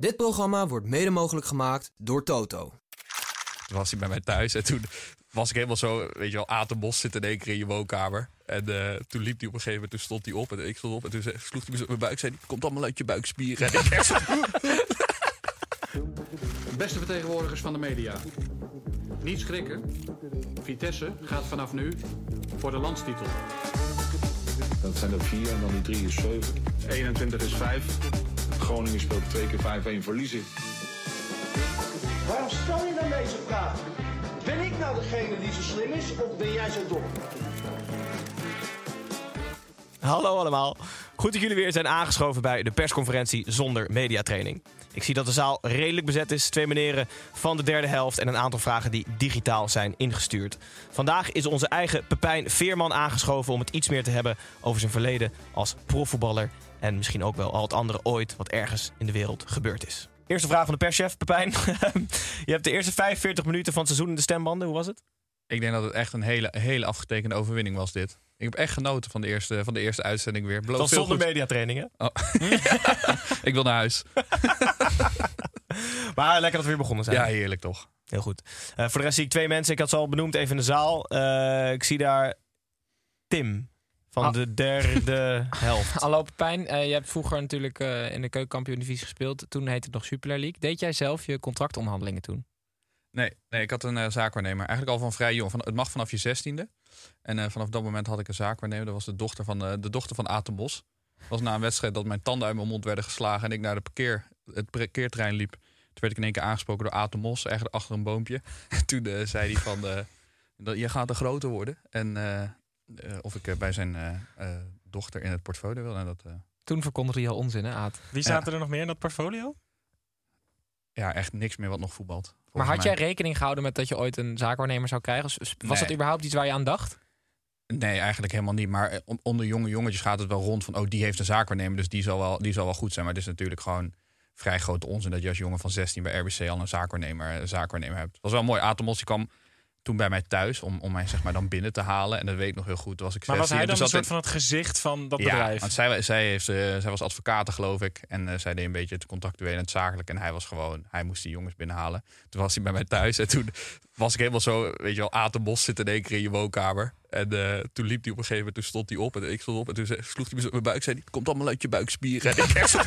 Dit programma wordt mede mogelijk gemaakt door Toto. Toen was hij bij mij thuis en toen was ik helemaal zo, weet je wel, Atenbos zit in één keer in je woonkamer. En eh, toen liep hij op een gegeven moment, toen stond hij op en ik stond op en toen zei- sloeg hij me zo op mijn buik. zei hij, het komt allemaal uit je buikspieren. En Beste vertegenwoordigers van de media. Niet schrikken. Vitesse gaat vanaf nu voor de landstitel. Dat zijn er vier en dan die drie is zeven. 21 is 5. Groningen speelt twee keer 5-1 verliezen. Waarom stel je dan deze vraag? Ben ik nou degene die zo slim is of ben jij zo dom? Hallo allemaal. Goed dat jullie weer zijn aangeschoven bij de persconferentie zonder mediatraining. Ik zie dat de zaal redelijk bezet is. Twee meneren van de derde helft en een aantal vragen die digitaal zijn ingestuurd. Vandaag is onze eigen Pepijn Veerman aangeschoven om het iets meer te hebben over zijn verleden als profvoetballer. En misschien ook wel al het andere ooit wat ergens in de wereld gebeurd is. Eerste vraag van de perschef, Pepijn. Je hebt de eerste 45 minuten van het seizoen in de stembanden. Hoe was het? ik denk dat het echt een hele, hele afgetekende overwinning was dit. Ik heb echt genoten van de eerste, van de eerste uitzending weer. Veel zonder goed. mediatraining, hè? Oh. ik wil naar huis. Maar lekker dat we weer begonnen zijn. Ja, heerlijk toch. Heel goed. Eh, voor de rest zie ik twee mensen. Ik had ze al benoemd even in de zaal. Eh, ik zie daar Tim van Ah. de derde helft. Hallo Pepijn, Eh, je hebt vroeger natuurlijk eh, in de keukenkampioen-divisie gespeeld. Toen heette het nog Jupiler League. Deed jij zelf je contractonderhandelingen toen? Nee, nee ik had een eh, zaakwaarnemer. Eigenlijk al van vrij jong. Van, het mag vanaf je zestiende. En eh, vanaf dat moment had ik een zaakwaarnemer. Dat was de dochter van, eh, de dochter van Aten Bos. Dat was na een wedstrijd dat mijn tanden uit mijn mond werden geslagen. En ik naar de parkeer, het parkeerterrein liep. Toen werd ik in één keer aangesproken door Aten Bos. Eigenlijk achter een boompje. Toen eh, zei hij van, dat, je gaat er groter worden. En of ik eh, bij zijn eh, eh, dochter in het portfolio wil. En dat, eh, Toen verkondigde je al onzin, hè Aad? Wie zaten er nog meer in dat portfolio? ja, echt niks meer wat nog voetbalt. Maar had mij. jij rekening gehouden met dat je ooit een zaakwaarnemer zou krijgen? Was Nee. dat überhaupt iets waar je aan dacht? Nee, eigenlijk helemaal niet. Maar eh, on- onder jonge jongetjes gaat het wel rond van... oh, die heeft een zaakwaarnemer, dus die zal, wel, die zal wel goed zijn. Maar het is natuurlijk gewoon vrij grote onzin... dat je als jongen van 16 bij RBC al een zaakwaarnemer, een zaakwaarnemer hebt. Dat was wel mooi. Atemos die kwam toen bij mij thuis... om, om mij zeg maar dan binnen te halen. En dat weet ik nog heel goed. Was ik Maar was 16. hij dan Dus een soort van het gezicht van dat ja, bedrijf? want zij, zij, heeft, eh, zij was advocaat, geloof ik. En eh, zij deed een beetje het contractueel en het zakelijk. En hij was gewoon, hij moest die jongens binnenhalen. Toen was hij bij mij thuis. En toen was ik helemaal zo, weet je wel, Atenbos zit in één keer in je woonkamer. En eh, toen liep hij op een gegeven moment, toen stond hij op. En ik stond op. En toen sloeg hij me zo op mijn buik. Zei hij, komt allemaal uit je buikspieren. En ik echt zo,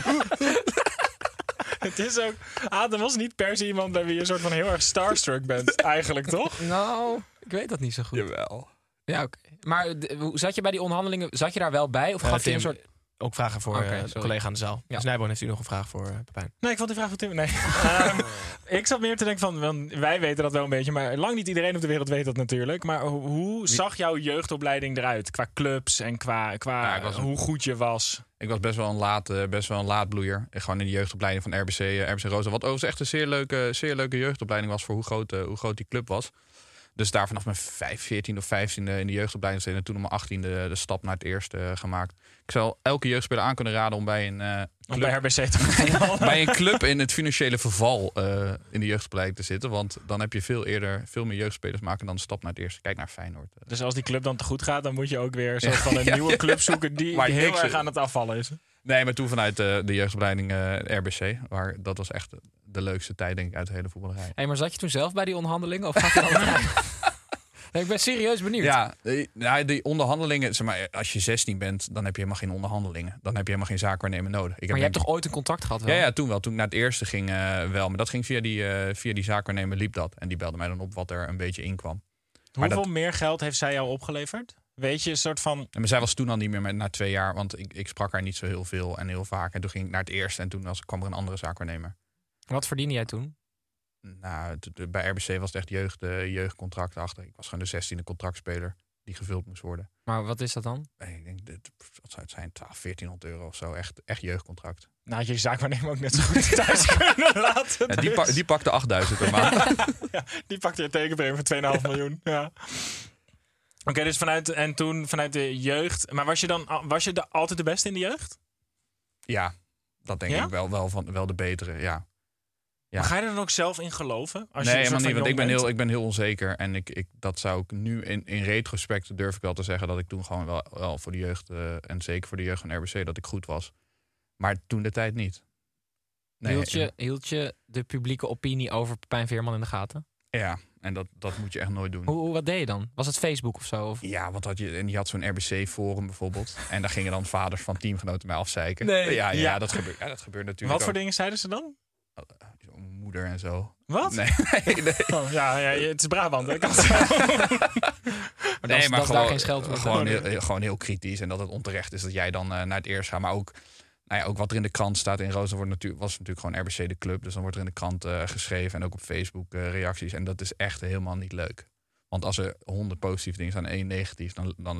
Het is ook... Adam was niet per se iemand bij wie je een soort van heel erg starstruck bent. Eigenlijk, toch? Nou, ik weet dat niet zo goed. jawel. Ja, oké. Maar hoe- zat je bij die onderhandelingen, zat je daar wel bij? Of gaf je een soort... Ook vragen voor Oké, eh, de collega aan de zaal. Ja. Snijboon heeft u nog een vraag voor eh, Pepijn. Nee, ik vond die vraag van Tim... Nee. Ehm, ik zat meer te denken van... want wij weten dat wel een beetje, maar lang niet iedereen op de wereld weet dat natuurlijk. Maar ho- hoe zag jouw jeugdopleiding eruit? Qua clubs en qua, qua Ja, hoe goed je was? Ik was best wel een laat, eh, best wel een laatbloeier. Eh, Gewoon in de jeugdopleiding van RBC, RBC Rosa. Wat overigens echt een zeer leuke, zeer leuke jeugdopleiding was voor hoe groot, hoe groot die club was. Dus daar vanaf mijn 5, 14 of 15 in de jeugdopleiding zitten. En toen op mijn 18 de, stap naar het eerste eh, gemaakt. Ik zou elke jeugdspeler aan kunnen raden om bij een, eh, Om club, bij RBC te bij een club in het financiële verval eh, in de jeugdopleiding te zitten. Want dan heb je veel eerder veel meer jeugdspelers maken dan de stap naar het eerste. Kijk naar Feyenoord. Dus als die club dan te goed gaat, dan moet je ook weer Ja. van een Ja, nieuwe ja. club zoeken die Maar heel erg aan het afvallen is. Nee, maar toen vanuit de jeugdopleiding RBC. Waar, dat was echt de leukste tijd denk ik uit de hele voetballerij. Hey, maar zat je toen zelf bij die onderhandelingen? Of gaf je nee, ik ben serieus benieuwd. Ja, die, nou, die onderhandelingen, zeg maar, als je 16 bent, dan heb je helemaal geen onderhandelingen. Dan heb je helemaal geen zaakwaarnemer nodig. Ik Maar je hebt toch ooit een contract gehad wel? Ja, ja, toen wel. Toen ik naar het eerste ging eh, wel. Maar dat ging via die, eh, via die zaakwaarnemer liep dat. En die belde mij dan op wat er een beetje in kwam. Maar Hoeveel dat- meer geld heeft zij jou opgeleverd? Weet je, een soort van... En maar zij was toen al niet meer met, na twee jaar, want ik, ik sprak haar niet zo heel veel en heel vaak. En toen ging ik naar het eerste en toen was, kwam er een andere zaakwaarnemer. Wat verdiende jij toen? Nou, bij RBC was het echt jeugd, eh, jeugdcontract achter. Ik was gewoon de 16e contractspeler die gevuld moest worden. Maar wat is dat dan? Ik denk, dit, wat zou het zijn? 12, 1400 euro of zo. Echt, echt jeugdcontract. Nou, je zaakwaarnemer ook net zo goed thuis kunnen laten. Ja, die, dus. pak- die pakte 8000 per maand. ja, die pakte je tekenpremie van 2,5 miljoen. Ja. Oké, dus vanuit, en toen vanuit de jeugd. Maar was je dan was je de, altijd de beste in de jeugd? ja, dat denk Ja? ik wel, wel, van, wel de betere, ja. Ja. Maar ga je er dan ook zelf in geloven? Als nee, je helemaal niet. Want ik ben, heel, ik ben heel onzeker. En ik, ik, dat zou ik nu in, in retrospect durf ik wel te zeggen dat ik toen gewoon wel, wel voor de jeugd. eh, en zeker voor de jeugd van RBC dat ik goed was. Maar toen de tijd niet. Nee, hield, je, hield je de publieke opinie over Pepijn Veerman in de gaten? Ja, en dat, dat moet je echt nooit doen. Hoe, wat deed je dan? Was het Facebook of zo? Of? Ja, want had je, en die had zo'n RBC-forum bijvoorbeeld. En daar gingen dan vaders van teamgenoten mij afzeiken. Nee. Ja, ja, Ja. dat, gebeurt, ja dat gebeurt natuurlijk Wat voor dingen zeiden ze dan? Zo'n moeder en zo. Wat? Nee, nee, nee. Oh, ja, ja, het is Brabant. hè? Ik kan het Maar dat is- dat is daar geen scheldwoord. gewoon, heel, gewoon heel kritisch. En dat het onterecht is dat jij dan eh, naar het eerst gaat. Maar ook, nou ja, ook wat er in de krant staat in dan wordt natuurlijk, was natuurlijk gewoon RBC de club. Dus dan wordt er in de krant eh, geschreven en ook op Facebook eh, reacties. En dat is echt helemaal niet leuk. Want als er honderd positieve dingen zijn en één negatief, dan, dan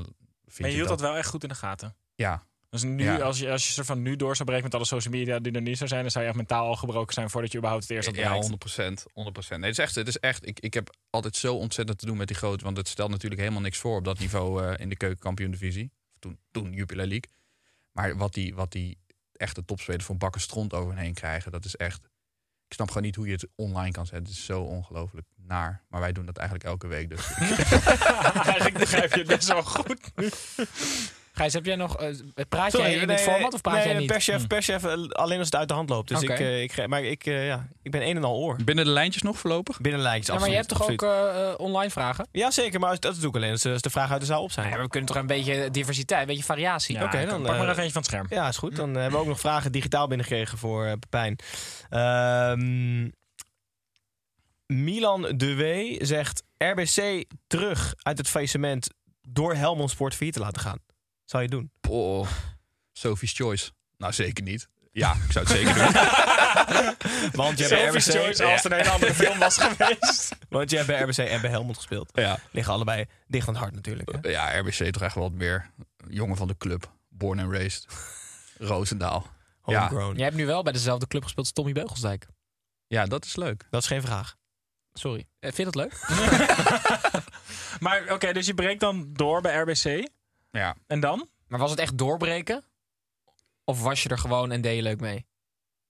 vind Maar je hield dat wel echt goed in de gaten. Ja, Dus nu, Ja. als je, als je soort van nu door zou breken met alle social media die er niet zou zijn, dan zou je echt mentaal al gebroken zijn voordat je überhaupt het eerst had Ja, bereikt. 100 100 Nee, het is echt. Het is echt ik, ik heb altijd zo ontzettend te doen met die grote. Want het stelt natuurlijk helemaal niks voor op dat niveau eh, in de keukenkampioen-divisie. Toen, toen Jupiler League. Maar wat die, wat die echte topspelers van bakken stront over hen heen krijgen, dat is echt. Ik snap gewoon niet hoe je het online kan zetten. Het is zo ongelooflijk naar. Maar wij doen dat eigenlijk elke week. Dus Eigenlijk begrijp je het best wel goed. Gijs, heb jij nog, eh, praat Sorry, jij in nee, dit format of praat nee, jij niet? Perschef, Hm. perschef, eh, alleen als het uit de hand loopt. Dus ik, eh, ik, ge- maar ik, ja, ik ben een en al oor. binnen de lijntjes nog voorlopig? Binnenlijntjes, Ja, maar je hebt toch absoluut. ook online vragen? Ja, zeker. Maar dat doe ik alleen als, als de vragen uit de zaal op zijn. We kunnen toch een beetje diversiteit, een beetje variatie. Ja, Oké, dan, pak maar even eentje van het scherm. Ja, is goed. Dan hebben we ook nog vragen digitaal binnengekregen voor eh, Pepijn. Ehm, Milan de W zegt RBC terug uit het faillissement door Helmond Sport 4 te laten gaan. Zou je doen? Oh, Sophie's Choice. Nou, zeker niet. Ja, ik zou het zeker doen. Want je hebt RBC, Choice, als het een hele andere film was geweest. want je hebt bij RBC en bij Helmond gespeeld. ja. Liggen allebei dicht aan het hart natuurlijk. Hè? Ja, RBC toch echt wel wat meer. Jongen van de club. Born and raised. Roosendaal. Ja. Homegrown. Jij hebt nu wel bij dezelfde club gespeeld als Tommy Beugelsdijk. Ja, dat is leuk. Dat is geen vraag. Sorry. Eh, vind je dat leuk? Maar oké, dus je breekt dan door bij RBC. Ja. En dan? Maar was het echt doorbreken? Of was je er gewoon en deed je leuk mee?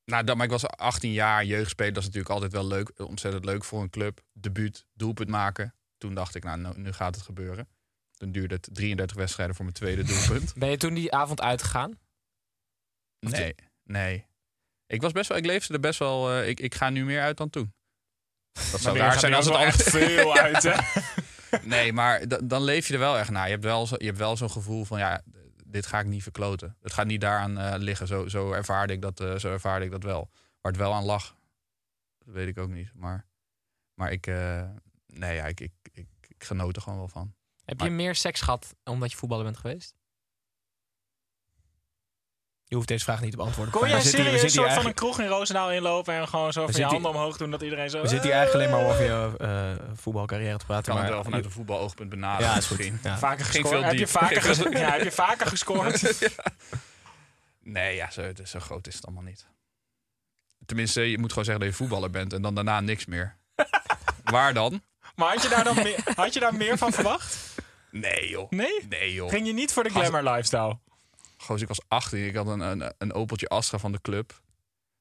Nou, dat, maar ik was 18 jaar jeugdspeler. Dat is natuurlijk altijd wel leuk. Ontzettend leuk voor een club. Debuut, doelpunt maken. Toen dacht ik, nou, nu, nu gaat het gebeuren. Toen duurde het 33 wedstrijden voor mijn tweede doelpunt. Ben je toen die avond uitgegaan? Of Nee, nee. Ik was best wel, ik leefde er best wel. eh, ik, ik ga nu meer uit dan toen. Dat zou raar zijn als het echt veel uit, hè? Nee, maar da- dan leef je er wel echt naar. Je hebt wel, zo, je hebt wel zo'n gevoel van ja, dit ga ik niet verkloten. Het gaat niet daaraan eh, liggen. Zo, zo, ervaarde ik dat, eh, zo ervaarde ik dat wel. Waar het wel aan lag, dat weet ik ook niet. Maar, maar ik, eh, nee, ja, ik, ik, ik, ik genoot er gewoon wel van. Heb je meer seks gehad omdat je voetballer bent geweest? Je hoeft deze vraag niet te beantwoorden. Kon jij zitten hier- we serieus zitten soort hier van een kroeg in Roosendaal inlopen en gewoon zo van je handen omhoog doen dat iedereen zo... We zitten hier eigenlijk alleen maar over je eh, voetbalcarrière te praten. kan het maar wel vanuit een voetbaloogpunt benaderen. Ja, is goed. misschien. Ja. Vaker Ging gescoord. veel Heb je vaker, ges- ja, heb je vaker gescoord? Nee, ja, zo, het is- zo groot is het allemaal niet. Tenminste, je moet gewoon zeggen dat je voetballer bent en dan daarna niks meer. Waar dan? maar had je, daar dan meer, had je daar meer van verwacht? Nee, joh. Nee? Nee, joh. Ging je niet voor de glamour lifestyle? Goos, ik was 18. Ik had een, een, een Opeltje Astra van de club.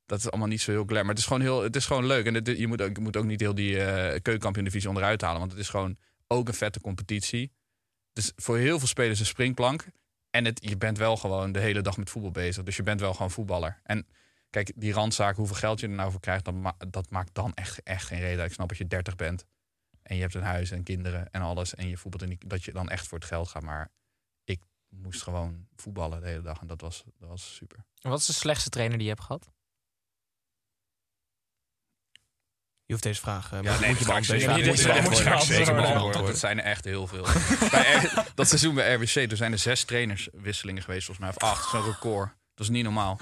Dat is allemaal niet zo heel glamour. Het is gewoon, heel, het is gewoon leuk. En je, moet ook, je moet ook niet heel die uh, keukenkampioen-divisie onderuit halen. Want het is gewoon ook een vette competitie. Dus voor heel veel spelers een springplank. En het, je bent wel gewoon de hele dag met voetbal bezig. Dus je bent wel gewoon voetballer. En kijk, die randzaak, hoeveel geld je er nou voor krijgt... dat, dat maakt dan echt, echt geen reden. Ik snap dat je 30 bent. En je hebt een huis en kinderen en alles. En je voetbalt dat je dan echt voor het geld gaat. Maar moest gewoon voetballen de hele dag. En dat was, dat was super. En wat is de slechtste trainer die je hebt gehad? Je hoeft deze vraag. Uh, ja, nee, moet je beantwoorden. Dat zijn er echt heel veel. bij R- dat seizoen bij RWC, er zijn er zes trainerswisselingen geweest, volgens mij. Of acht, dat is een record. Dat is niet normaal.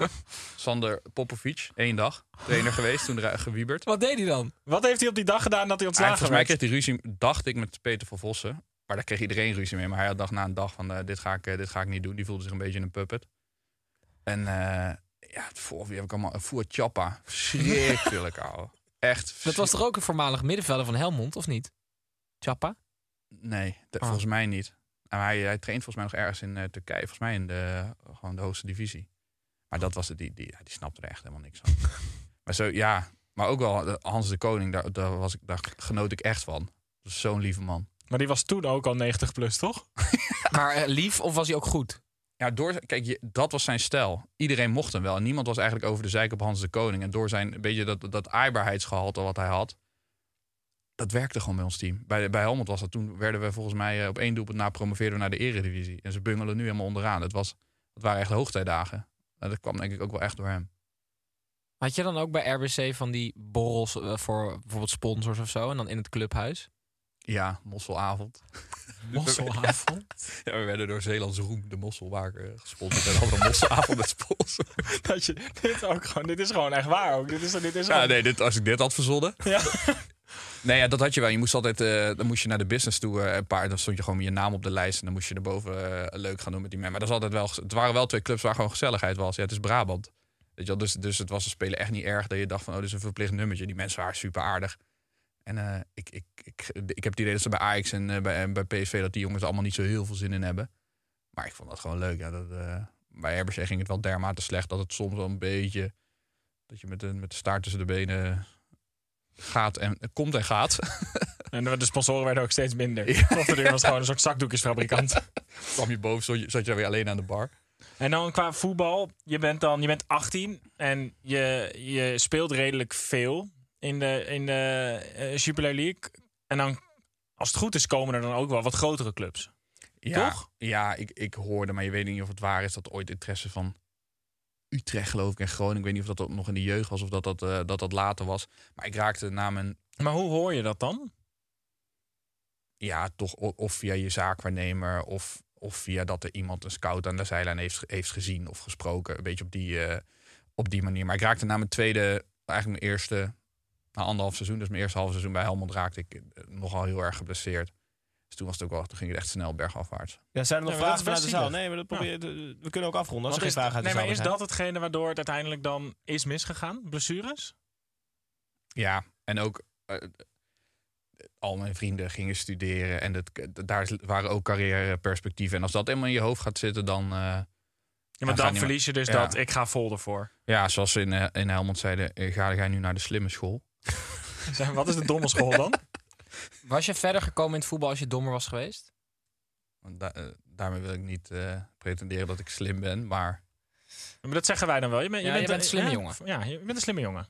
Sander Popovic, één dag trainer geweest, toen er gewieberd. Wat deed hij dan? Wat heeft hij op die dag gedaan dat hij ontslagen volgens mij werd? kreeg hij ruzie, dacht ik, met Peter van Vossen. Maar daar kreeg iedereen ruzie mee. Maar hij had dag na een dag van, eh, dit, ga ik, eh, dit ga ik niet doen. Die voelde zich een beetje een puppet. En eh, ja, voor wie heb ik allemaal? Voor Chappa. Verschrikkelijk, ouwe. Echt. Dat was toch ook een voormalig middenvelder van Helmond, of niet? Chappa? Nee, de- Ah. volgens mij niet. En hij, hij traint volgens mij nog ergens in eh, Turkije. Volgens mij in de, gewoon de hoogste divisie. Maar dat was het, die, die, die snapte er echt helemaal niks van. maar zo, ja. Maar ook wel Hans de Koning, daar, daar, was ik, daar genoot ik echt van. Zo'n lieve man. Maar die was toen ook al 90 plus, toch? Maar eh, lief of was hij ook goed? Ja, door, kijk, je, dat was zijn stijl. Iedereen mocht hem wel. En niemand was eigenlijk over de zeik op Hans de Koning. En door zijn een beetje dat, dat aaibaarheidsgehalte wat hij had, dat werkte gewoon bij ons team. Bij, bij Helmond was dat toen, werden we volgens mij eh, op één doelpunt na promoveerden we naar de eredivisie. En ze bungelen nu helemaal onderaan. Het, was, het waren echt hoogtijdagen. En dat kwam denk ik ook wel echt door hem. Had je dan ook bij RBC van die borrels eh, voor bijvoorbeeld sponsors of zo? En dan in het clubhuis? Ja, mosselavond. Mosselavond? Ja, we werden door Zeelands Roem, de mosselwaker, gesponsord. En hadden een mosselavond met sponsor. Dat je, dit, ook gewoon, dit is gewoon echt waar ook. Dit is, dit is Ja, gewoon- nee, dit, als ik dit had verzonnen. Ja. Nee, ja, dat had je wel. Je moest altijd, eh, dan moest je naar de business toe. eh, een paar, dan stond je gewoon met je naam op de lijst. En dan moest je erboven eh, leuk gaan doen met die mensen. Maar dat is altijd wel, het waren wel twee clubs waar gewoon gezelligheid was. Ja, het is Brabant. Weet je wel, dus, dus het was een spelen echt niet erg dat je dacht van, oh, dit is een verplicht nummertje. Die mensen waren super aardig. En eh, ik, ik, ik, ik heb het idee dat ze bij Ajax en eh, bij, en bij PSV dat die jongens allemaal niet zo heel veel zin in hebben. Maar ik vond dat gewoon leuk. Ja, dat, eh, bij RBC ging het wel dermate slecht dat het soms wel een beetje dat je met de, met de staart tussen de benen gaat en komt en gaat. En de sponsoren werden ook steeds minder. Ja. Er was gewoon een soort zakdoekjesfabrikant. kwam je boven, zat je, zat je weer alleen aan de bar. En dan qua voetbal, je bent dan je bent 18 en je, je speelt redelijk veel in de, in de eh, Jupiler League. En dan, als het goed is, komen er dan ook wel wat grotere clubs. Ja, Toch? Ja, ik, ik hoorde, maar je weet niet of het waar is dat ooit interesse van Utrecht, geloof ik, en Groningen. Ik weet niet of dat ook nog in de jeugd was of dat dat, eh, dat, dat later was. Maar ik raakte na mijn, Maar hoe hoor je dat dan? ja, toch of via je zaakwaarnemer of, of via dat er iemand een scout aan de zijlijn heeft, heeft gezien of gesproken. Een beetje op die, eh, op die manier. Maar ik raakte na mijn tweede, eigenlijk mijn eerste, na anderhalf seizoen, dus mijn eerste half seizoen bij Helmond, raakte ik eh, nogal heel erg geblesseerd. Dus toen was het ook wel, toen ging het echt snel bergafwaarts. Ja, zijn er nog dat vragen vanuit de zaal? Nee, maar dat probeer, de- we kunnen ook afronden als er geen vragen uit nee, maar is zijn. dat hetgene waardoor het uiteindelijk dan is misgegaan? Blessures? Ja, en ook eh, al mijn vrienden gingen studeren en dat, daar waren ook carrièreperspectieven. En als dat helemaal in je hoofd gaat zitten, dan. eh, Ja, maar dan verlies je dus Ja. dat ik ga vol ervoor. ja, zoals ze in, eh, in Helmond zeiden, eh, ga jij nu naar de slimme school? Zeg, Wat is de domme school dan? Was je verder gekomen in het voetbal als je dommer was geweest? Want da- eh, daarmee wil ik niet eh, pretenderen dat ik slim ben, maar Maar dat zeggen wij dan wel. Je, bent, Ja, je bent een slimme jongen. Ja, je bent een slimme jongen.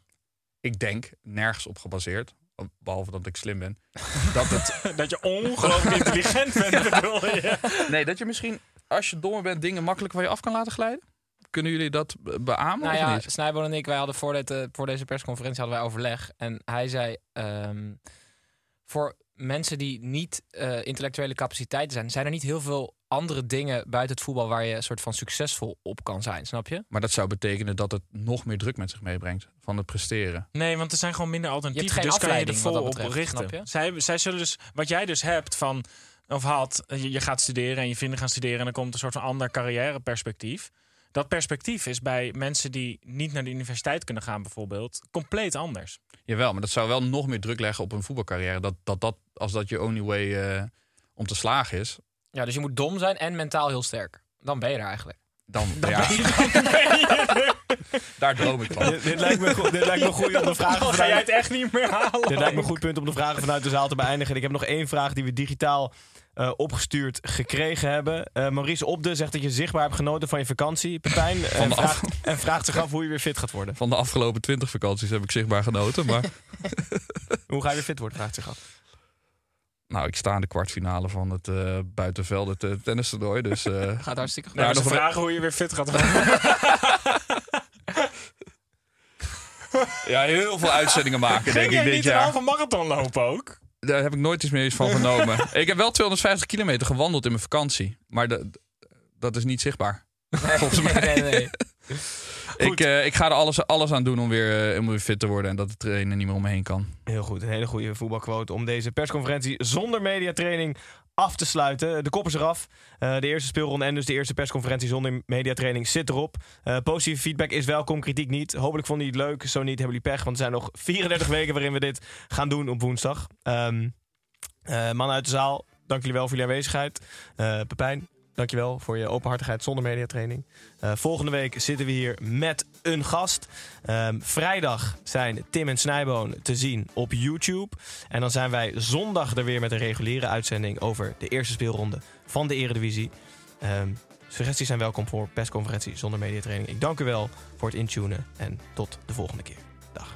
ik denk nergens op gebaseerd, behalve dat ik slim ben, dat het. Dat je ongelooflijk intelligent bent, bedoel je? Nee, dat je misschien als je dommer bent dingen makkelijk van je af kan laten glijden. Kunnen jullie dat be- beamen Nou of ja, niet? Snijboon en ik, wij hadden voor, dit, eh, voor deze persconferentie hadden wij overleg. En hij zei, ehm, voor mensen die niet eh, intellectuele capaciteiten zijn, zijn er niet heel veel andere dingen buiten het voetbal waar je een soort van succesvol op kan zijn, snap je? Maar dat zou betekenen dat het nog meer druk met zich meebrengt van het presteren. Nee, want er zijn gewoon minder alternatieven. geen dus kan je er vol dat op richten. snap je? Zij, zij zullen dus, wat jij dus hebt van, of had, je, je gaat studeren en je vrienden gaan studeren en dan komt een soort van ander carrièreperspectief. Dat perspectief is bij mensen die niet naar de universiteit kunnen gaan, bijvoorbeeld, compleet anders. Jawel, maar dat zou wel nog meer druk leggen op een voetbalcarrière. Dat, dat, dat, als dat je only way eh, om te slagen is, Ja, dus je moet dom zijn en mentaal heel sterk. Dan ben je er eigenlijk. dan, ja, daar droom ik van. Dit, dit lijkt me, goed- dit lijkt me goeie om de vragen Dan ga jij het echt niet meer halen. dit lijkt me een goed punt om de vragen vanuit de zaal te beëindigen. Ik heb nog één vraag die we digitaal eh, opgestuurd gekregen hebben. Eh, Maurice Opde zegt dat je zichtbaar hebt genoten van je vakantie, Pepijn. En de af- vraagt, en vraagt zich af hoe je weer fit gaat worden. Van de afgelopen twintig vakanties heb ik zichtbaar genoten. Maar Hoe ga je weer fit worden, vraagt zich af. nou, ik sta in de kwartfinale van het eh buitenveld, het uh, tennistoernooi. Dus eh, Gaat hartstikke goed. Nee, Ja, nog een- vragen hoe je weer fit gaat worden. ja, heel veel uitzendingen maken, denk Ging ik, dit niet een halve marathon lopen ook? Daar heb ik nooit iets meer eens van genomen. ik heb wel 250 kilometer gewandeld in mijn vakantie. Maar de- dat is niet zichtbaar. Volgens mij. Nee, nee, nee. Ik, eh, ik ga er alles, alles aan doen om weer, eh, om weer fit te worden. En dat de trainer niet meer om me heen kan. Heel goed, een hele goede voetbalquote om deze persconferentie zonder mediatraining af te sluiten. De kop is eraf. Uh, de eerste speelronde en dus de eerste persconferentie zonder mediatraining zit erop. Uh, positieve feedback is welkom, kritiek niet. Hopelijk vonden jullie het leuk. Zo niet, hebben jullie pech. Want er zijn nog 34 weken waarin we dit gaan doen op woensdag. Um, uh, mannen uit de zaal, dank jullie wel voor jullie aanwezigheid. Pepijn, Dankjewel voor je openhartigheid zonder mediatraining. Uh, volgende week zitten we hier met een gast. Um, vrijdag zijn Tim en Snijboon te zien op YouTube. En dan zijn wij zondag er weer met een reguliere uitzending over de eerste speelronde van de Eredivisie. Um, suggesties zijn welkom voor persconferentie zonder mediatraining. Ik dank u wel voor het intunen en tot de volgende keer. Dag.